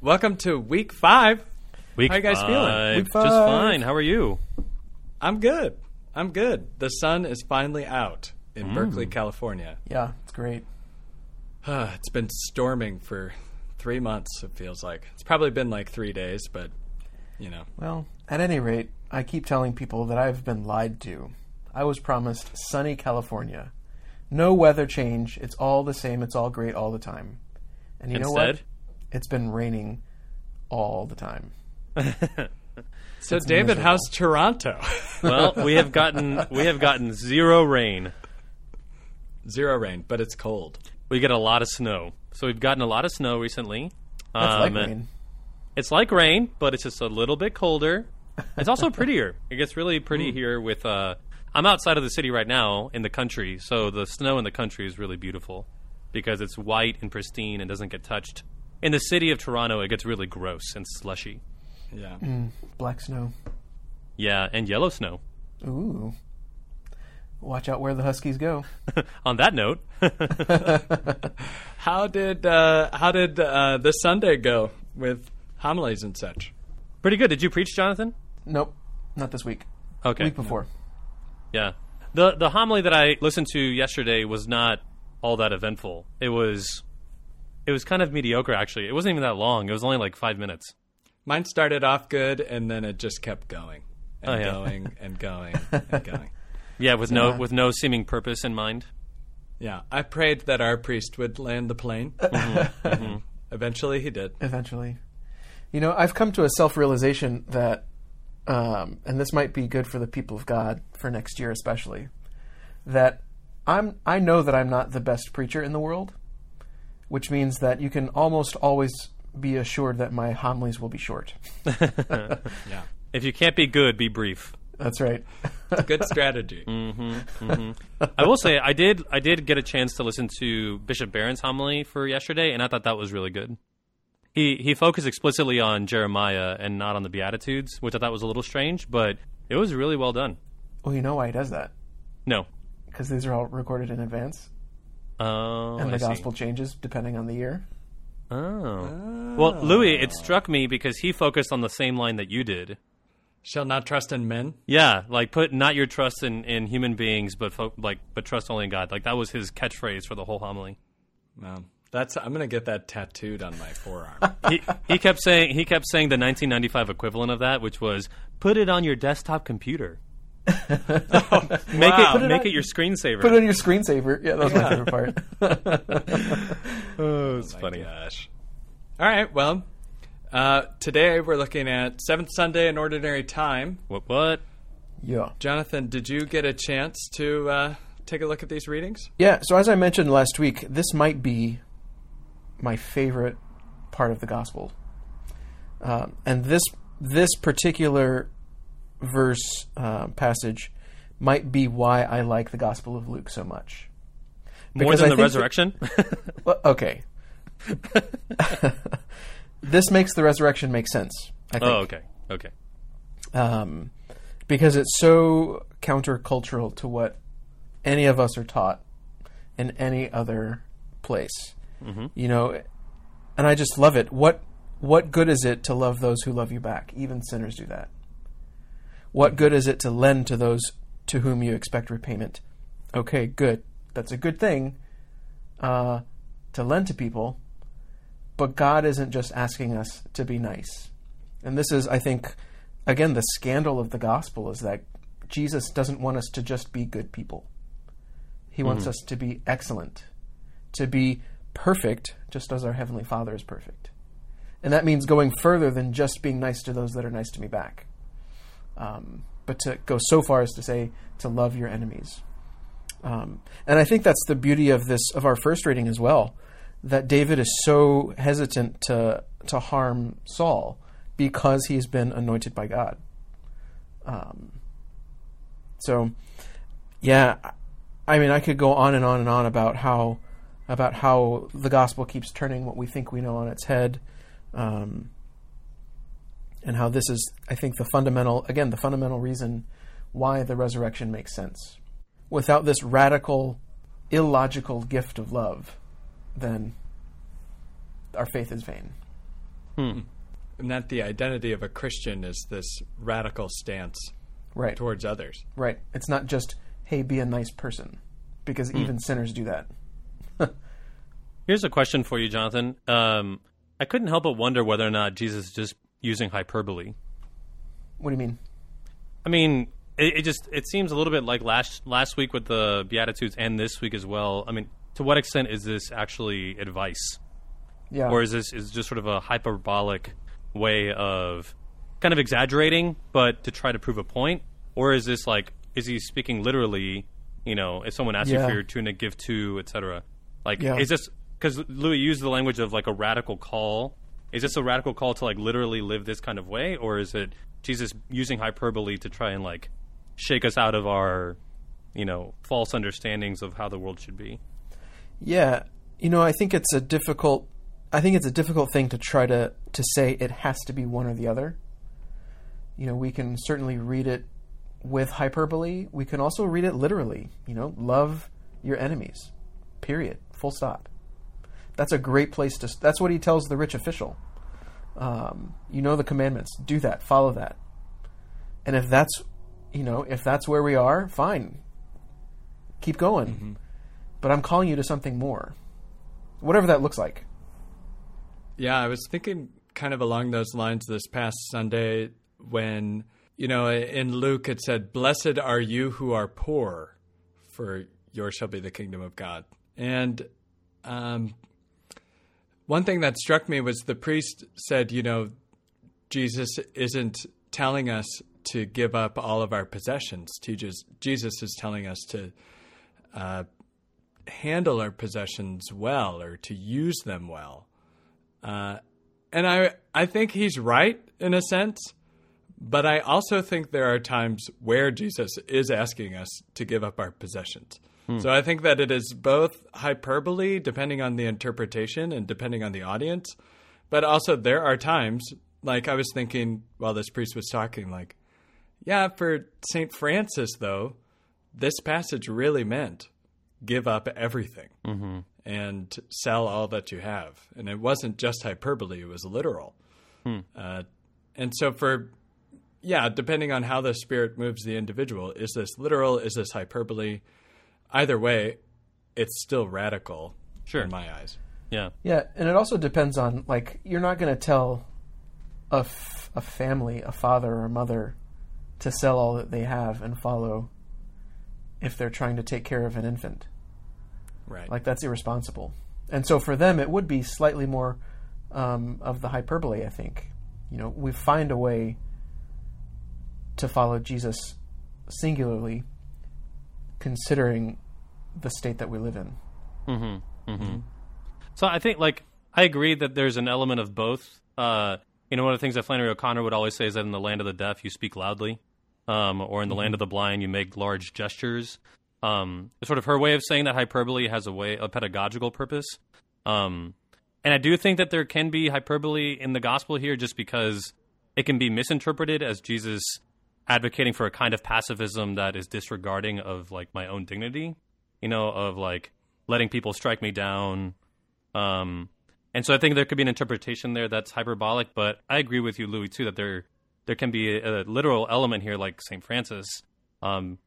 welcome to week five. Week How you guys feeling? Week five. Just fine. How are you? I'm good. I'm good. The sun is finally out in mm. Berkeley, California. Yeah, it's great. it's been storming for three months, it feels like. It's probably been like three days, but, you know. Well, at any rate, I keep telling people that I've been lied to. I was promised sunny California. No weather change. It's all the same. It's all great all the time. And you know what? Instead? It's been raining all the time. So, David, miserable. how's Toronto? Well, we have gotten we have gotten zero rain. Zero rain, but it's cold. We get a lot of snow. So we've gotten a lot of snow recently. That's Um, like rain. It's like rain, but it's just a little bit colder. It's also prettier. It gets really pretty here with uh I'm outside of the city right now in the country, so the snow in the country is really beautiful because it's white and pristine and doesn't get touched. In the city of Toronto, it gets really gross and slushy. Yeah. Black snow. Yeah, and yellow snow. Ooh. Watch out where the Huskies go. On that note, How did uh, how did uh, this Sunday go with homilies and such? pretty good. Did you preach, Jonathan? Nope, not this week. Okay. Week before. Yeah. The the homily that I listened to yesterday was not all that eventful. It was it was kind of mediocre actually. It wasn't even that long. It was only like 5 minutes. Mine started off good, and then it just kept going and Oh, yeah. going and going and going. Yeah, with no Yeah. with no seeming purpose in mind. Yeah, I prayed that our priest would land the plane. Eventually, he did. Eventually. You know, I've come to a self realization that, um, and this might be good for the people of God for next year especially, that I'm I know that I'm not the best preacher in the world, which means that you can almost always be assured that my homilies will be short. Yeah, If you can't be good, be brief. That's right. it's a good strategy. Mm-hmm, mm-hmm. I will say I did I did get a chance to listen to Bishop Barron's homily for yesterday and I thought that was really good. He he focused explicitly on Jeremiah and not on the beatitudes, which I thought was a little strange, but it was really well done. well, you know why he does that? No. Because these are all recorded in advance, Oh, and I the see. gospel changes depending on the year. Oh. oh. Well, Louis, it struck me because he focused on the same line that you did. Shall not trust in men. Yeah, like put not your trust in, in human beings, but fo- like but trust only in God. Like that was his catchphrase for the whole homily. That's I'm gonna get that tattooed on my forearm. He he kept saying he kept saying the 1995 equivalent of that, which was put it on your desktop computer. make Wow. it Put it make on- it your screensaver. Put it on your screensaver. Yeah, that was my favorite part. oh, it's My funny. gosh. All right. Well, uh, today we're looking at Seventh Sunday in Ordinary Time. What what? yeah. Jonathan, did you get a chance to uh, take a look at these readings? Yeah, so as I mentioned last week, this might be my favorite part of the gospel, um, and this this particular verse uh, passage might be why I like the Gospel of Luke so much. More Because than I the think that- resurrection? Well, okay, this makes the resurrection make sense. I think. oh, okay. Okay. um, because it's so countercultural to what any of us are taught in any other place. You know, and I just love it. What what good is it to love those who love you back? Even sinners do that. What good is it to lend to those to whom you expect repayment? Okay, good. That's a good thing uh, to lend to people, but God isn't just asking us to be nice. And this is, I think, again, the scandal of the gospel is that Jesus doesn't want us to just be good people. He wants us to be excellent, to be perfect, just as our Heavenly Father is perfect. And that means going further than just being nice to those that are nice to me back. Um, but to go so far as to say to love your enemies. Um, and I think that's the beauty of this of our first reading as well, that David is so hesitant to to harm Saul because he's been anointed by God. Um, so, yeah, I mean, I could go on and on and on about how about how the gospel keeps turning what we think we know on its head, um, and how this is, I think, the fundamental again the fundamental reason why the resurrection makes sense. Without this radical, illogical gift of love, then our faith is vain. and that the identity of a Christian is this radical stance Right. towards others. Right. It's not just, hey, be a nice person, because even sinners do that. Here's a question for you, Jonathan. Um, I couldn't help but wonder whether or not Jesus is just using hyperbole. What do you mean? I mean, it, it just it seems a little bit like last last week with the Beatitudes and this week as well. I mean, to what extent is this actually advice, Yeah. or is this is just sort of a hyperbolic way of kind of exaggerating, but to try to prove a point, or is this like is he speaking literally? You know, if someone asks you for your tuna, give two, etc. Like, Yeah. is this because Louis used the language of like a radical call? Is this a radical call to like literally live this kind of way, or is it Jesus using hyperbole to try and like shake us out of our, you know, false understandings of how the world should be? Yeah, you know, I think it's a difficult. I think it's a difficult thing to try to to say it has to be one or the other. You know, we can certainly read it with hyperbole. We can also read it literally. You know, love your enemies. Period. Full stop. That's a great place to. That's what he tells the rich official. Um, you know the commandments. Do that. Follow that. And if that's, you know, if that's where we are, fine. Keep going but I'm calling you to something more. Whatever that looks like. Yeah, I was thinking kind of along those lines this past Sunday when, you know, in Luke it said, Blessed are you who are poor, for yours shall be the kingdom of God. And um, one thing that struck me was the priest said, you know, Jesus isn't telling us to give up all of our possessions. Jesus, Jesus is telling us to uh, handle our possessions well or to use them well. Uh, and I I think he's right in a sense, but I also think there are times where Jesus is asking us to give up our possessions. So I think that it is both hyperbole, depending on the interpretation and depending on the audience, but also there are times, like I was thinking while this priest was talking, like, yeah, for St. Francis, though, this passage really meant give up everything and sell all that you have. And it wasn't just hyperbole, it was literal. Uh, and so, for, yeah, depending on how the Spirit moves the individual, is this literal? Is this hyperbole? Either way, it's still radical Sure. in my eyes. Yeah. Yeah, and it also depends on like you're not going to tell a, f- a family, a father or a mother, to sell all that they have and follow if they're trying to take care of an infant. Right. Like that's irresponsible. And so for them, it would be slightly more um, of the hyperbole. I think. You know, we find a way to follow Jesus singularly, considering the state that we live in. So I think like I agree that there's an element of both. Uh, you know, one of the things that Flannery O'Connor would always say is that in the land of the deaf, you speak loudly, um, or in the land of the blind, you make large gestures. Um, sort of her way of saying that hyperbole has a way, a pedagogical purpose. Um, and I do think that there can be hyperbole in the gospel here, just because it can be misinterpreted as Jesus advocating for a kind of pacifism that is disregarding of like my own dignity. You know, of like letting people strike me down, um, and so I think there could be an interpretation there that's hyperbolic, but I agree with you, Louis, too, that there there can be a, a literal element here, like Saint Francis, um,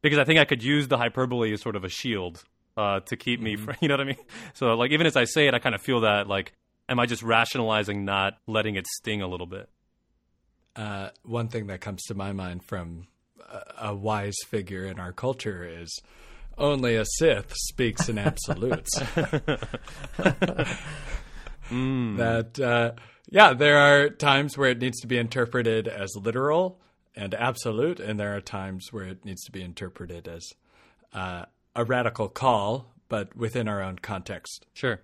because I think I could use the hyperbole as sort of a shield uh, to keep me, from, you know what I mean? So, like, even as I say it, I kind of feel that, like, am I just rationalizing not letting it sting a little bit? Uh, one thing that comes to my mind from a, a wise figure in our culture is only a Sith speaks in absolutes. That uh, yeah, there are times where it needs to be interpreted as literal and absolute, and there are times where it needs to be interpreted as uh, a radical call, but within our own context. Sure.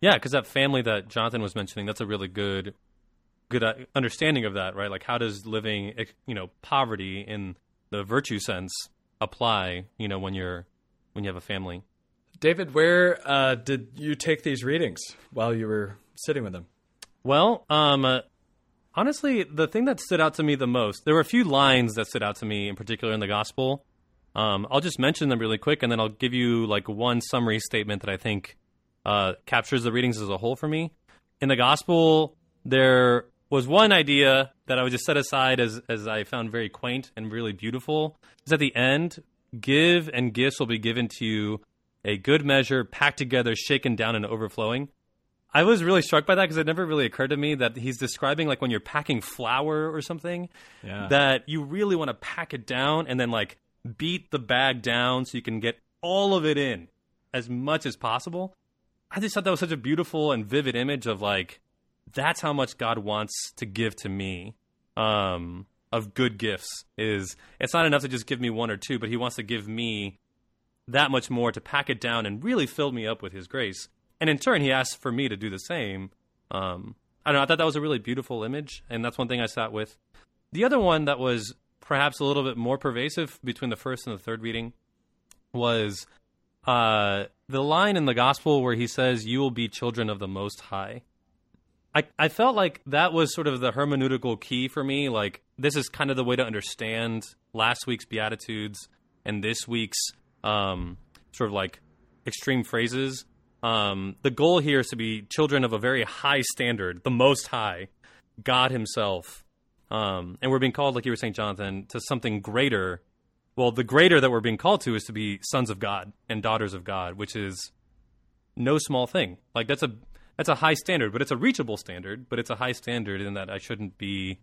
Yeah, because that family that Jonathan was mentioning, that's a really good, good uh, understanding of that, right? Like, how does living, you know, poverty in the virtue sense apply, you know, when you're when you have a family? David, where uh, did you take these readings while you were sitting with them? Well, um, uh, honestly, the thing that stood out to me the most, there were a few lines that stood out to me in particular in the gospel. Um, I'll just mention them really quick, and then I'll give you like one summary statement that I think uh, captures the readings as a whole for me. In the gospel, there was one idea that I would just set aside as as I found very quaint and really beautiful. Is at the end, give and gifts will be given to you, a good measure, packed together, shaken down, and overflowing. I was really struck by that because it never really occurred to me that he's describing like when you're packing flour or something, Yeah. that you really want to pack it down and then like beat the bag down so you can get all of it in as much as possible. I just thought that was such a beautiful and vivid image of like that's how much God wants to give to me um, of good gifts. Is it's not enough to just give me one or two, but He wants to give me that much more to pack it down and really fill me up with His grace. And in turn, He asks for me to do the same. Um, I don't know. I thought that was a really beautiful image, and that's one thing I sat with. The other one that was perhaps a little bit more pervasive between the first and the third reading was uh, the line in the gospel where he says, "You will be children of the Most High." I I felt like that was sort of the hermeneutical key for me. Like this is kind of the way to understand last week's beatitudes and this week's um, sort of like extreme phrases. Um, the goal here is to be children of a very high standard, the Most High, God Himself, um, and we're being called, like you were saying, Jonathan, to something greater well, the greater that we're being called to is to be sons of God and daughters of God, which is no small thing. Like that's a that's a high standard, but it's a reachable standard. But it's a high standard in that I shouldn't be.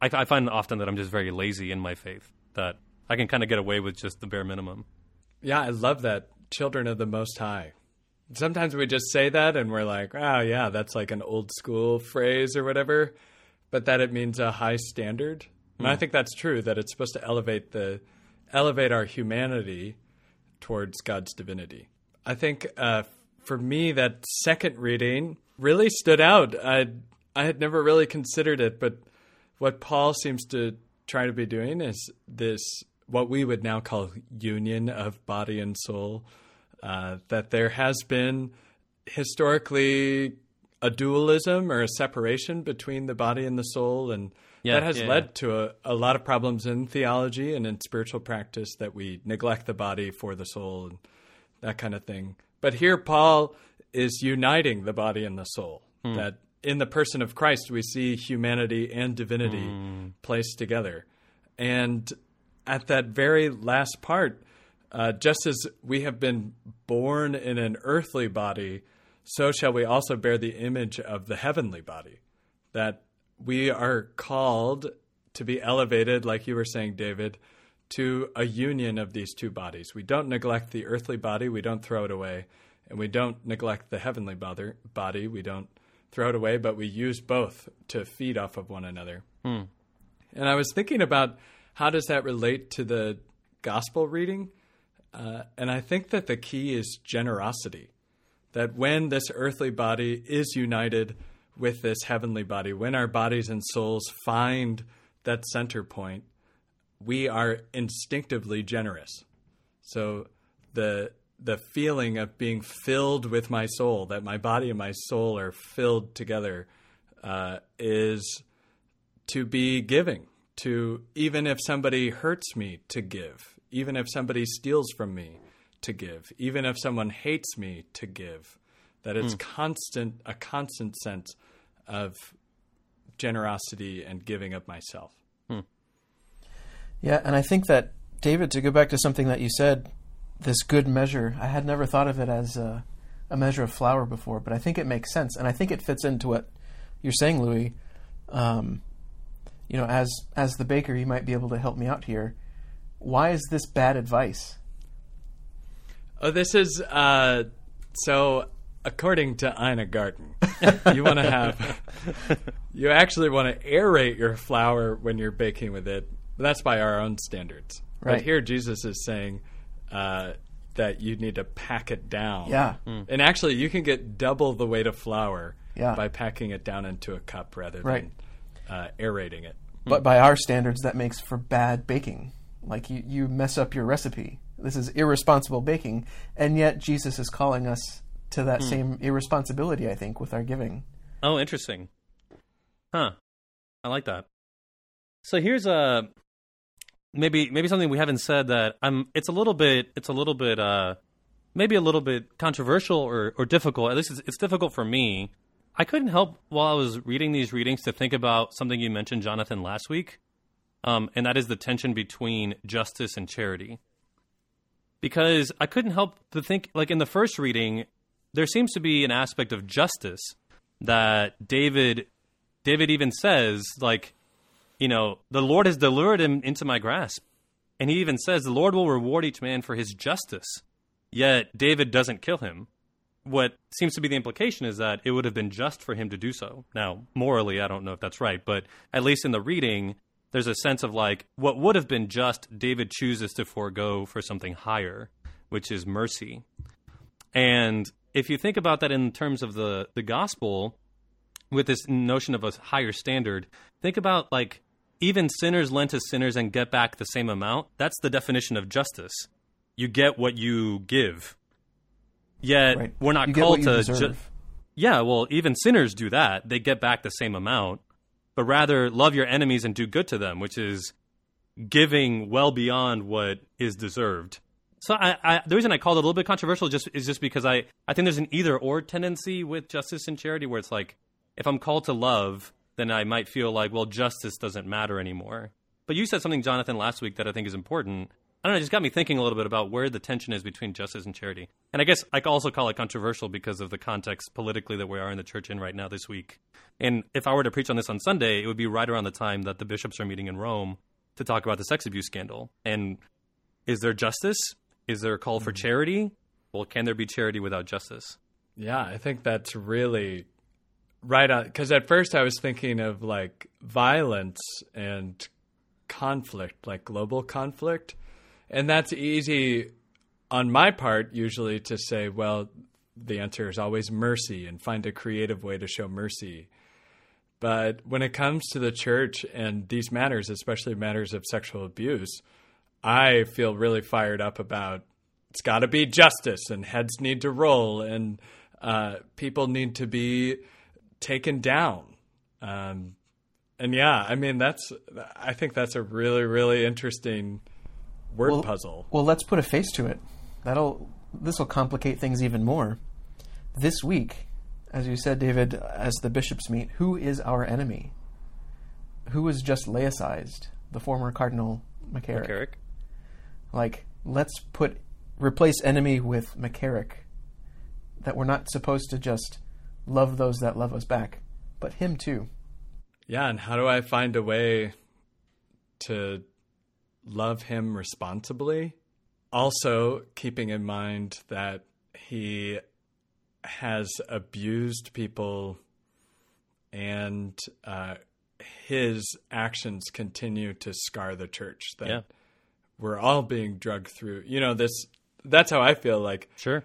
I, I find often that I'm just very lazy in my faith. That I can kind of get away with just the bare minimum. Yeah, I love that. Children of the Most High. Sometimes we just say that and we're like, oh, yeah, that's like an old school phrase or whatever, but that it means a high standard. And I think that's true, that it's supposed to elevate the elevate our humanity towards God's divinity. I think uh, for me, that second reading really stood out. I I had never really considered it, but what Paul seems to try to be doing is this what we would now call union of body and soul. Uh, that there has been historically a dualism or a separation between the body and the soul, and Yeah, that has yeah, led yeah. to a, a lot of problems in theology and in spiritual practice that we neglect the body for the soul and that kind of thing. But here, Paul is uniting the body and the soul. That in the person of Christ, we see humanity and divinity placed together. And at that very last part, uh, just as we have been born in an earthly body, so shall we also bear the image of the heavenly body. That we are called to be elevated, like you were saying, David, to a union of these two bodies. We don't neglect the earthly body, we don't throw it away, and we don't neglect the heavenly bother- body, we don't throw it away, but we use both to feed off of one another. And I was thinking about how does that relate to the gospel reading? Uh, and I think that the key is generosity. That when this earthly body is united with this heavenly body, when our bodies and souls find that center point, we are instinctively generous. So the the feeling of being filled with my soul, that my body and my soul are filled together, uh, is to be giving. To even if somebody hurts me, to give. Even if somebody steals from me, to give. Even if someone hates me, to give. That it's constant, a constant sense of generosity and giving of myself. Yeah, and I think that David, to go back to something that you said, this good measure. I had never thought of it as a, a measure of flour before, but I think it makes sense, and I think it fits into what you're saying, Louis. Um, you know, as as the baker, you might be able to help me out here. Why is this bad advice? Oh, this is uh, so. According to Ina Garten, you want to have you actually want to aerate your flour when you're baking with it. That's by our own standards. Right. But here, Jesus is saying uh, that you need to pack it down. Yeah. And actually, you can get double the weight of flour Yeah. by packing it down into a cup rather Right. than uh, aerating it. But by our standards, that makes for bad baking. Like you, you mess up your recipe. This is irresponsible baking, and yet Jesus is calling us to that same irresponsibility. I think with our giving. Oh, interesting. Huh. I like that. So here's a maybe maybe something we haven't said that I'm it's a little bit it's a little bit uh maybe a little bit controversial or or difficult. At least it's, it's difficult for me. I couldn't help while I was reading these readings to think about something you mentioned, Jonathan, last week, um, and that is the tension between justice and charity. Because I couldn't help to think, like in the first reading, there seems to be an aspect of justice that David, David even says, like, you know, the Lord has delivered him into my grasp, and he even says the Lord will reward each man for his justice. Yet David doesn't kill him what seems to be the implication is that it would have been just for him to do so. Now, morally, I don't know if that's right, but at least in the reading, there's a sense of like what would have been just, David chooses to forego for something higher, which is mercy. And if you think about that in terms of the, the gospel, with this notion of a higher standard, think about like even sinners lend to sinners and get back the same amount. That's the definition of justice. You get what you give Yet right. we're not called to. Ju- yeah, well, even sinners do that. They get back the same amount, but rather love your enemies and do good to them, which is giving well beyond what is deserved. So I, I, the reason I called it a little bit controversial just is just because I, I think there's an either or tendency with justice and charity where it's like if I'm called to love, then I might feel like well justice doesn't matter anymore. But you said something, Jonathan, last week that I think is important, I don't know, it just got me thinking a little bit about where the tension is between justice and charity. And I guess I could also call it controversial because of the context politically that we are in the church in right now this week. And if I were to preach on this on Sunday, it would be right around the time that the bishops are meeting in Rome to talk about the sex abuse scandal. And is there justice? Is there a call for mm-hmm. charity? Well, can there be charity without justice? Yeah, I think that's really right on. Because at first I was thinking of like violence and conflict, like global conflict. And that's easy on my part, usually, to say, well, the answer is always mercy and find a creative way to show mercy. But when it comes to the church and these matters, especially matters of sexual abuse, I feel really fired up about it's got to be justice and heads need to roll and uh, people need to be taken down. Um, and yeah, I mean, that's, I think that's a really, really interesting word well, puzzle. Well, let's put a face to it. That'll this will complicate things even more. This week, as you said, David, as the bishops meet, who is our enemy? Who was just laicized? The former Cardinal McCarrick. McCarrick. Like, let's put replace enemy with McCarrick. That we're not supposed to just love those that love us back, but him too. Yeah, and how do I find a way to love him responsibly. Also, keeping in mind that he has abused people and uh, his actions continue to scar the church. That yeah. we're all being drugged through. You know, this that's how I feel like. Sure.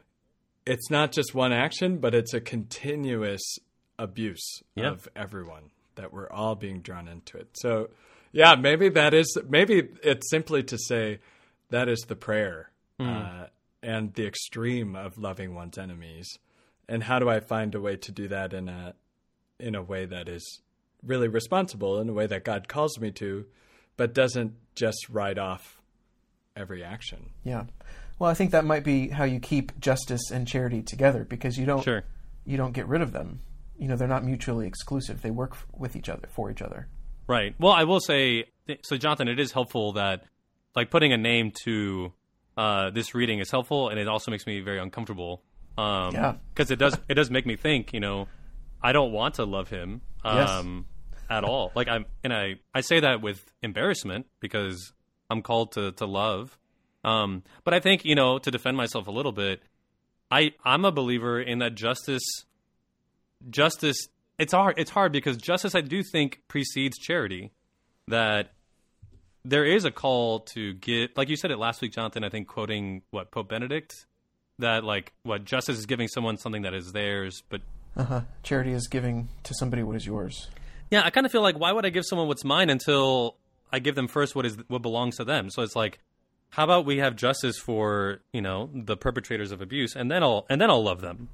It's not just one action, but it's a continuous abuse yeah. of everyone that we're all being drawn into it. So yeah, maybe that is maybe it's simply to say that is the prayer mm. uh, and the extreme of loving one's enemies. And how do I find a way to do that in a in a way that is really responsible, in a way that God calls me to, but doesn't just write off every action? Yeah. Well, I think that might be how you keep justice and charity together because you don't sure. you don't get rid of them. You know, they're not mutually exclusive. They work with each other for each other. Right. Well, I will say, so Jonathan, it is helpful that like putting a name to uh, this reading is helpful, and it also makes me very uncomfortable. Um, yeah. Because it does it does make me think. You know, I don't want to love him um, yes. at all. Like I'm, and I I say that with embarrassment because I'm called to to love. Um, but I think you know to defend myself a little bit, I I'm a believer in that justice justice it's hard. It's hard because justice, I do think, precedes charity. That there is a call to get, like you said it last week, Jonathan. I think quoting what Pope Benedict, that like what justice is giving someone something that is theirs, but uh-huh. charity is giving to somebody what is yours. Yeah, I kind of feel like why would I give someone what's mine until I give them first what is what belongs to them? So it's like, how about we have justice for you know the perpetrators of abuse, and then I'll and then I'll love them.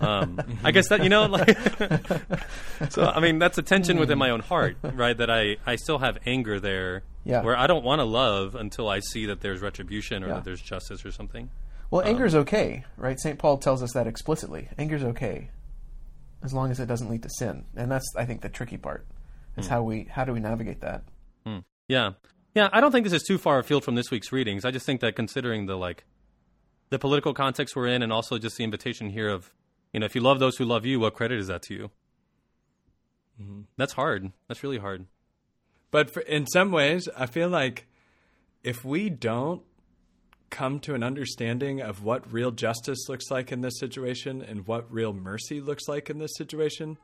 Um, I guess that you know, like, so I mean, that's a tension within my own heart, right? That I I still have anger there, yeah. where I don't want to love until I see that there's retribution or yeah. that there's justice or something. Well, um, anger is okay, right? St. Paul tells us that explicitly. Anger is okay. as long as it doesn't lead to sin. And that's I think the tricky part. Is how we how do we navigate that? Yeah. Yeah, I don't think this is too far afield from this week's readings. I just think that considering the like the political context we're in and also just the invitation here of, you know, if you love those who love you, what credit is that to you? Mm-hmm. That's hard. That's really hard. But for, in some ways, I feel like if we don't come to an understanding of what real justice looks like in this situation and what real mercy looks like in this situation,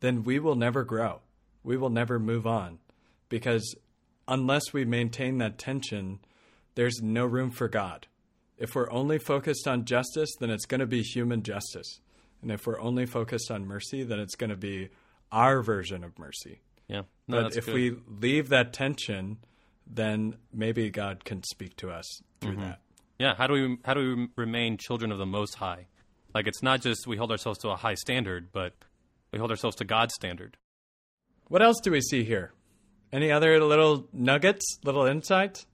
then we will never grow. We will never move on because unless we maintain that tension, there's no room for God. If we're only focused on justice, then it's going to be human justice. And if we're only focused on mercy, then it's going to be our version of mercy. Yeah. No, But if good. we leave that tension, then maybe God can speak to us through Mm-hmm. that. Yeah, how do we how do we remain children of the Most High? Like it's not just we hold ourselves to a high standard, but we hold ourselves to God's standard. What else do we see here? Any other little nuggets, little insights?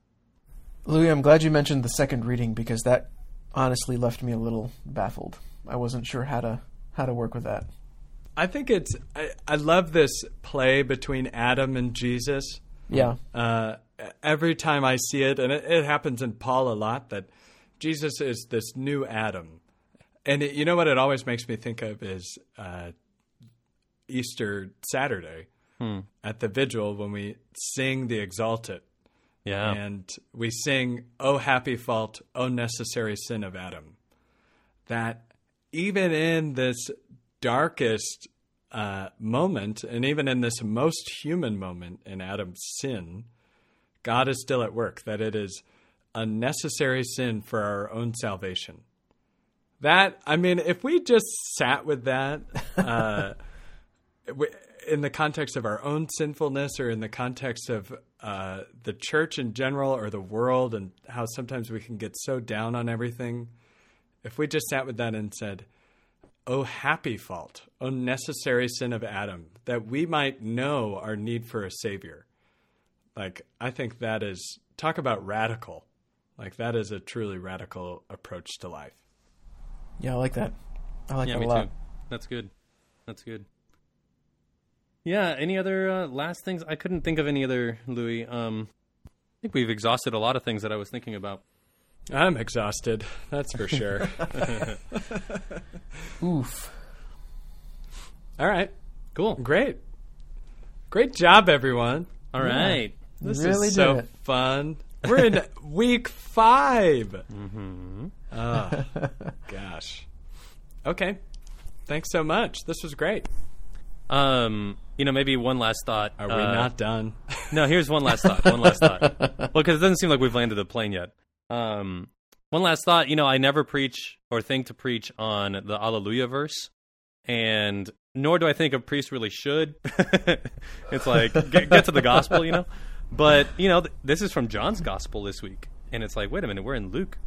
Louis, I'm glad you mentioned the second reading because that honestly left me a little baffled. I wasn't sure how to how to work with that. I think it's. I, I love this play between Adam and Jesus. Yeah. Uh, every time I see it, and it, it happens in Paul a lot, that Jesus is this new Adam. And it, you know what it always makes me think of is uh, Easter Saturday at the vigil when we sing the Exsultet. Yeah. and we sing "Oh happy fault, oh necessary sin of Adam." That even in this darkest uh, moment, and even in this most human moment in Adam's sin, God is still at work. That it is a necessary sin for our own salvation. That I mean, if we just sat with that. Uh, w- in the context of our own sinfulness or in the context of uh, the church in general or the world and how sometimes we can get so down on everything, if we just sat with that and said, Oh, happy fault, oh, necessary sin of Adam, that we might know our need for a Savior. Like, I think that is, talk about radical. Like, that is a truly radical approach to life. Yeah, I like that. I like yeah, that me a lot. too. That's good. That's good. Yeah. Any other uh, last things? I couldn't think of any other, Louis. Um, I think we've exhausted a lot of things that I was thinking about. I'm exhausted, that's for sure. Oof. All right. Cool. Great. Great job, everyone. All right. This Really is so it. fun. We're in week 5 Mm-hmm. Oh, gosh. Okay. Thanks so much. This was great. Um, you know, maybe one last thought. Are we Uh, not done? No, here's one last thought. One last thought. Well, because it doesn't seem like we've landed the plane yet. Um, one last thought. You know, I never preach or think to preach on the Alleluia verse, and nor do I think a priest really should. it's like get, get to the gospel, you know. But you know, th- this is from John's gospel this week, and it's like, wait a minute, we're in Luke.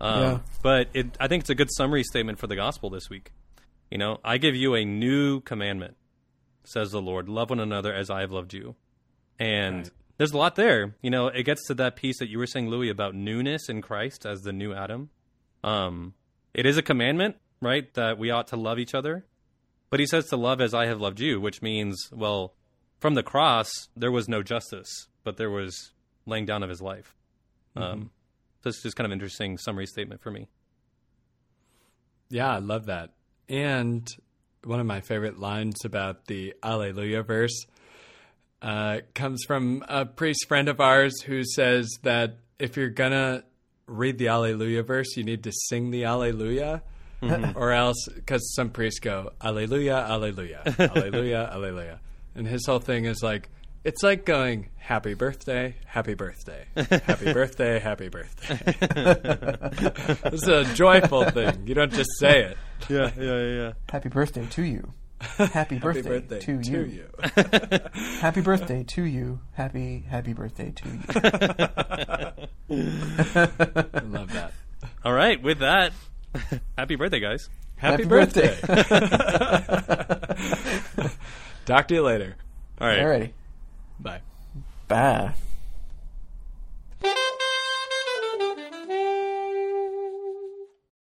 Um, Yeah. But it, I think it's a good summary statement for the gospel this week. You know, I give you a new commandment, says the Lord: love one another as I have loved you. And Right. there's a lot there. You know, it gets to that piece that you were saying, Louis, about newness in Christ as the new Adam. Um, it is a commandment, right, that we ought to love each other. But he says to love as I have loved you, which means, well, from the cross, there was no justice, but there was laying down of his life. Um, so it's just kind of interesting summary statement for me. Yeah, I love that. And one of my favorite lines about the Alleluia verse uh, comes from a priest friend of ours who says that if you're going to read the Alleluia verse, you need to sing the Alleluia. or else, because some priests go, Alleluia, Alleluia, Alleluia, Alleluia. And his whole thing is like, it's like going, Happy birthday, happy birthday, happy birthday, happy birthday. this is a joyful thing. You don't just say it. Yeah, yeah, yeah. Happy birthday to you. Happy birthday, Happy birthday to, to you. you. Happy birthday to you. Happy happy birthday to you. I love that. All right, with that, happy birthday, guys. Happy, Happy birthday. Talk to you later. All right. Alrighty. Bye. Bye.